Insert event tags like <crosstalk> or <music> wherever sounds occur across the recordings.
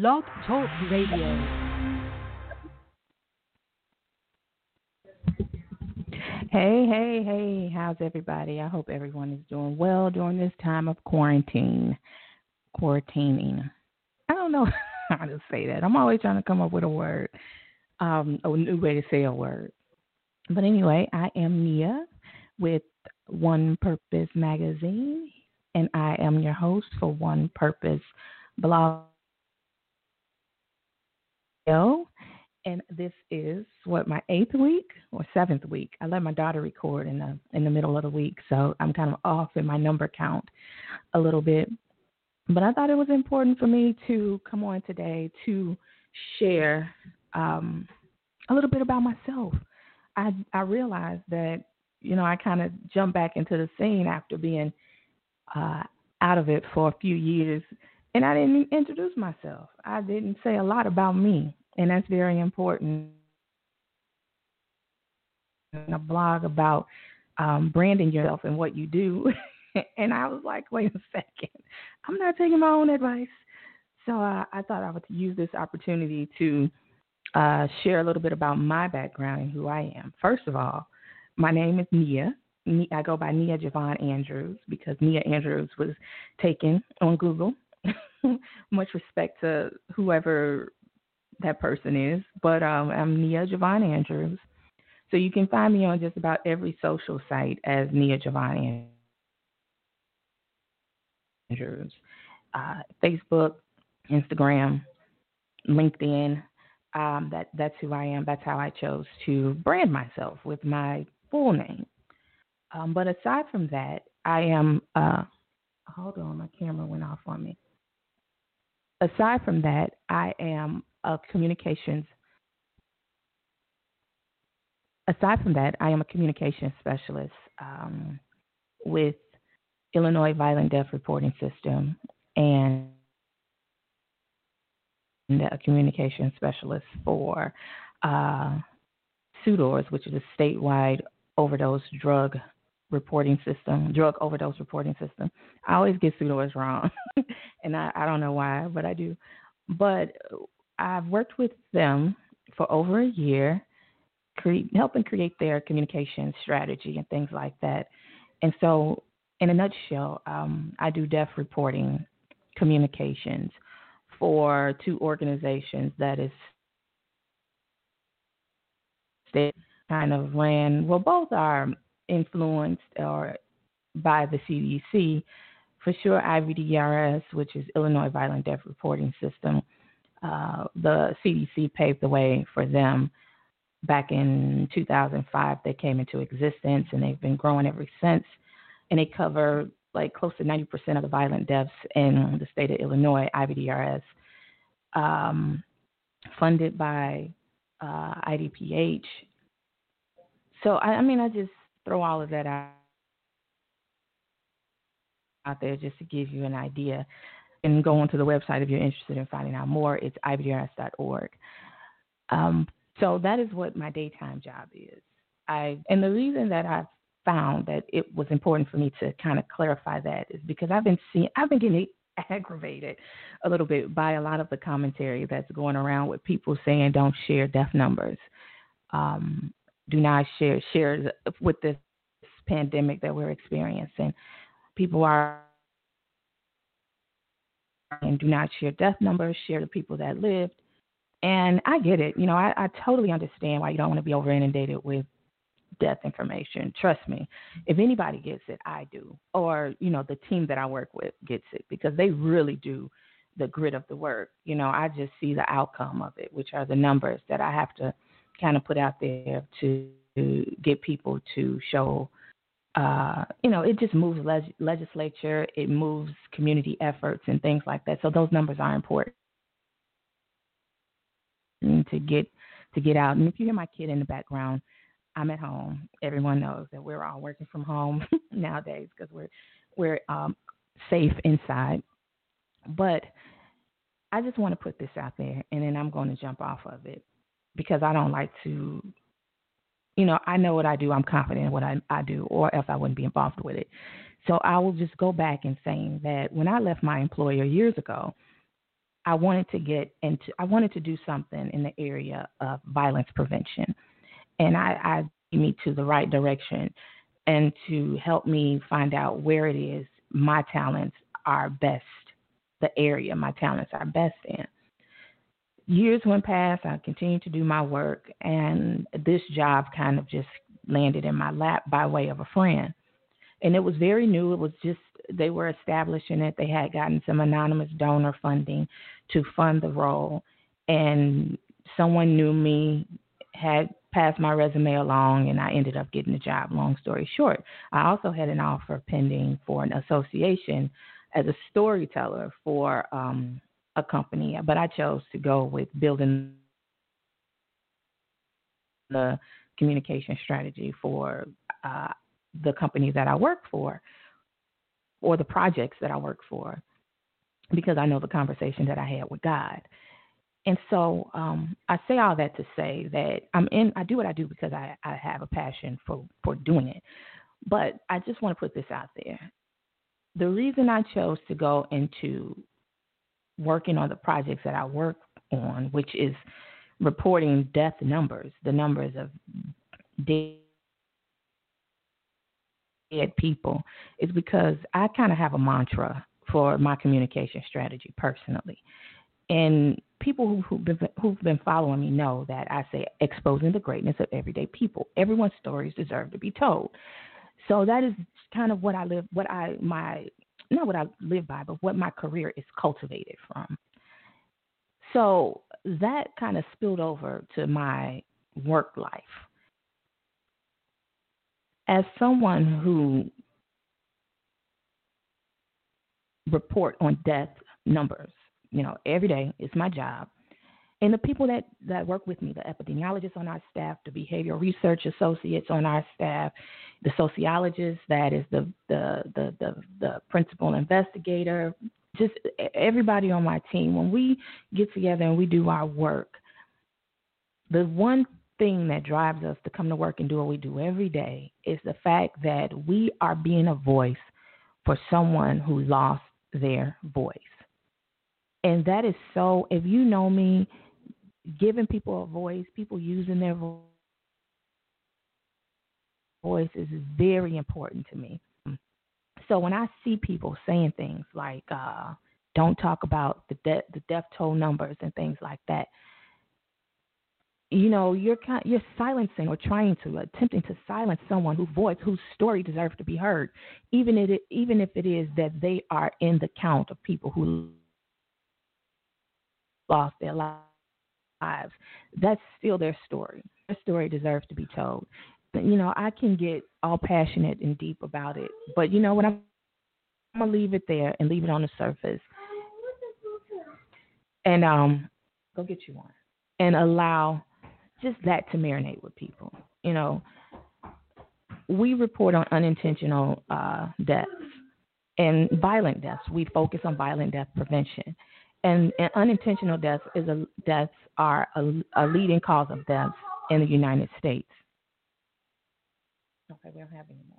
Blog Talk Radio. Hey, hey, hey, how's everybody? I hope everyone is doing well during this time of quarantine. Quarantining. I don't know <laughs> how to say that. I'm always trying to come up with a word, um, a new way to say a word. But anyway, I am Nia with One Purpose Magazine, and I am your host for One Purpose Blog. And this is what my eighth week or seventh week. I let my daughter record in the in the middle of the week, so I'm kind of off in my number count a little bit. But I thought it was important for me to come on today to share um, a little bit about myself. I I realized that you know I kind of jumped back into the scene after being uh, out of it for a few years, and I didn't introduce myself. I didn't say a lot about me, and that's very important. A blog about um, branding yourself and what you do. <laughs> and I was like, wait a second, I'm not taking my own advice. So uh, I thought I would use this opportunity to uh, share a little bit about my background and who I am. First of all, my name is Nia. I go by Nia Javon Andrews because Nia Andrews was taken on Google. <laughs> Much respect to whoever that person is, but um, I'm Nia Javon Andrews. So you can find me on just about every social site as Nia Javon Andrews. Uh, Facebook, Instagram, LinkedIn. Um, that that's who I am. That's how I chose to brand myself with my full name. Um, but aside from that, I am. Uh, hold on, my camera went off on me. Aside from that, I am a communications. Aside from that, I am a communications specialist um, with Illinois Violent Death Reporting System and a communication specialist for uh, SUDORS, which is a statewide overdose drug reporting system, drug overdose reporting system. I always get SUDORS wrong, <laughs> and I, I don't know why, but I do. But I've worked with them for over a year, cre- helping create their communication strategy and things like that. And so, in a nutshell, um, I do death reporting communications for two organizations that is they kind of ran well both are influenced or by the CDC for sure IVDRS which is Illinois Violent Death Reporting System uh, the CDC paved the way for them back in 2005 they came into existence and they've been growing ever since and they cover like close to 90% of the violent deaths in the state of Illinois, IVDRS, um, funded by uh, IDPH. So, I, I, mean, I just throw all of that out, out there just to give you an idea. And go onto the website if you're interested in finding out more. It's ivdrs.org. Um, so that is what my daytime job is. I and the reason that I've found that it was important for me to kind of clarify that is because I've been seeing, I've been getting <laughs> aggravated a little bit by a lot of the commentary that's going around with people saying don't share death numbers, um, do not share share with this pandemic that we're experiencing. People are and do not share death numbers, share the people that lived. And I get it. You know, I, I totally understand why you don't want to be over inundated with death information. Trust me, if anybody gets it, I do. Or, you know, the team that I work with gets it because they really do the grit of the work. You know, I just see the outcome of it, which are the numbers that I have to kind of put out there to get people to show uh, you know, it just moves leg- legislature, it moves community efforts and things like that. So those numbers are important to get to get out. And if you hear my kid in the background, I'm at home. Everyone knows that we're all working from home <laughs> nowadays because we're we're um, safe inside. But I just want to put this out there, and then I'm going to jump off of it because I don't like to you know, I know what I do. I'm confident in what I, I do, or else I wouldn't be involved with it. So I will just go back and saying that when I left my employer years ago, I wanted to get into, I wanted to do something in the area of violence prevention, and I, I me to the right direction, and to help me find out where it is my talents are best, the area my talents are best in years went past. I continued to do my work, and this job kind of just landed in my lap by way of a friend. And it was very new. It was just they were establishing it. They had gotten some anonymous donor funding to fund the role, and someone knew me, had passed my resume along, and I ended up getting the job. Long story short, I also had an offer pending for an association as a storyteller for um, a company, but I chose to go with building the communication strategy for uh, the company that I work for or the projects that I work for because I know the conversation that I had with God. And so um, I say all that to say that I'm in. I do what I do because I, I have a passion for for doing it. But I just want to put this out there. The reason I chose to go into working on the projects that I work on, which is reporting death numbers, the numbers of dead people, is because I kind of have a mantra for my communication strategy personally. And people who, who've, been, who've been following me know that I say exposing the greatness of everyday people. Everyone's stories deserve to be told. So that is kind of what I live, what I my not what I live by, but what my career is cultivated from. So that kind of spilled over to my work life. As someone who report on death numbers, you know, every day, it's my job. And the people that, that work with me, the epidemiologists on our staff, the behavioral research associates on our staff, the sociologist that is the the the the, the principal investigator, just everybody on my team. When we get together and we do our work, the one thing that drives us to come to work and do what we do every day is the fact that we are being a voice for someone who lost their voice. And that is so, if you know me, giving people a voice, people using their voices is very important to me. So when I see people saying things like uh, "Don't talk about the de- the death toll numbers" and things like that, you know, you're kind, you're silencing or trying to attempting to silence someone whose voice, whose story deserves to be heard, even it, even if it is that they are in the count of people who lost their lives lives. That's still their story. Their story deserves to be told. You know, I can get all passionate and deep about it, but you know what? I'm, I'm gonna leave it there and leave it on the surface, and um, go get you one, and allow just that to marinate with people. You know, we report on unintentional uh, deaths and violent deaths. We focus on violent death prevention and, and unintentional deaths is a, deaths are a, a leading cause of deaths in the United States. Okay, we don't have any more.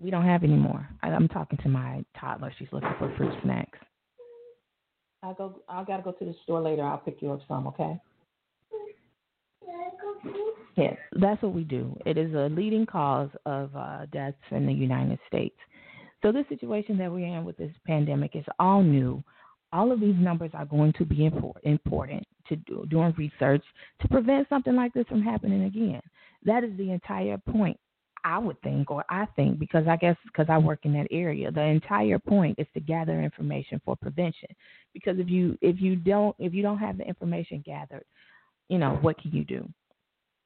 We don't have any more. I, I'm talking to my toddler. She's looking for fruit snacks. I go. I gotta go to the store later. I'll pick you up some. Okay. Yes, that's what we do. It is a leading cause of uh, deaths in the United States. So this situation that we're in with this pandemic is all new. All of these numbers are going to be important to do doing research to prevent something like this from happening again. That is the entire point, I would think, or I think, because I guess because I work in that area, the entire point is to gather information for prevention. Because if you if you don't if you don't have the information gathered, you know what can you do?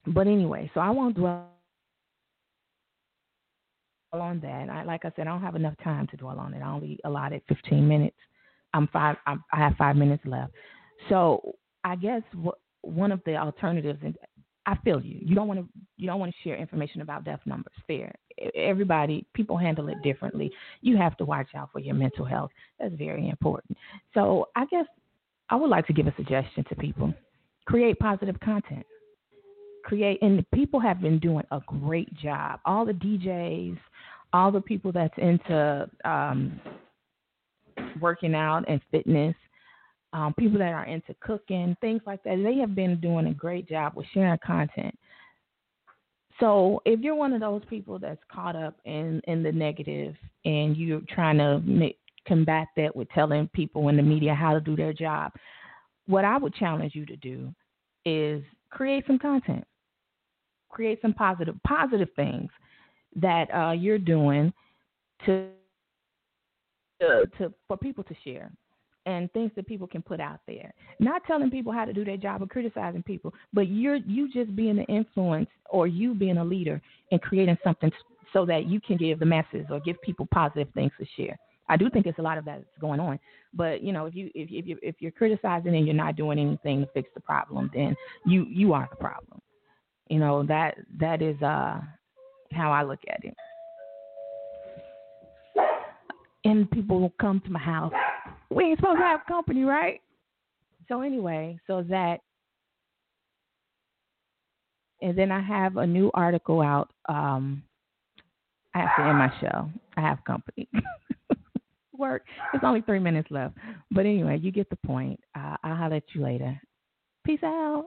But anyway, so I won't dwell on that. I, like I said, I don't have enough time to dwell on it. I only allotted 15 minutes. I'm five. I'm, I have five minutes left. So I guess what, one of the alternatives, and I feel you. You don't want to. You don't want to share information about death numbers. Fair. Everybody, people handle it differently. You have to watch out for your mental health. That's very important. So I guess I would like to give a suggestion to people: create positive content create and people have been doing a great job. All the DJs, all the people that's into um, working out and fitness, um, people that are into cooking, things like that, they have been doing a great job with sharing content. So if you're one of those people that's caught up in in the negative and you're trying to make, combat that with telling people in the media how to do their job, what I would challenge you to do is create some content create some positive positive things that uh, you're doing to, to to for people to share and things that people can put out there. Not telling people how to do their job or criticizing people, but you're you just being an influence or you being a leader and creating something so that you can give the masses or give people positive things to share. I do think there's a lot of that that's going on, but you know, if you if if you if you're criticizing and you're not doing anything to fix the problem, then you you are the problem. You know that that is uh, how I look at it. And people will come to my house. We ain't supposed to have company, right? So anyway, so that and then I have a new article out. Um, I have to end my show. I have company. <laughs> Work. It's only three minutes left. But anyway, you get the point. Uh, I'll holler at you later. Peace out.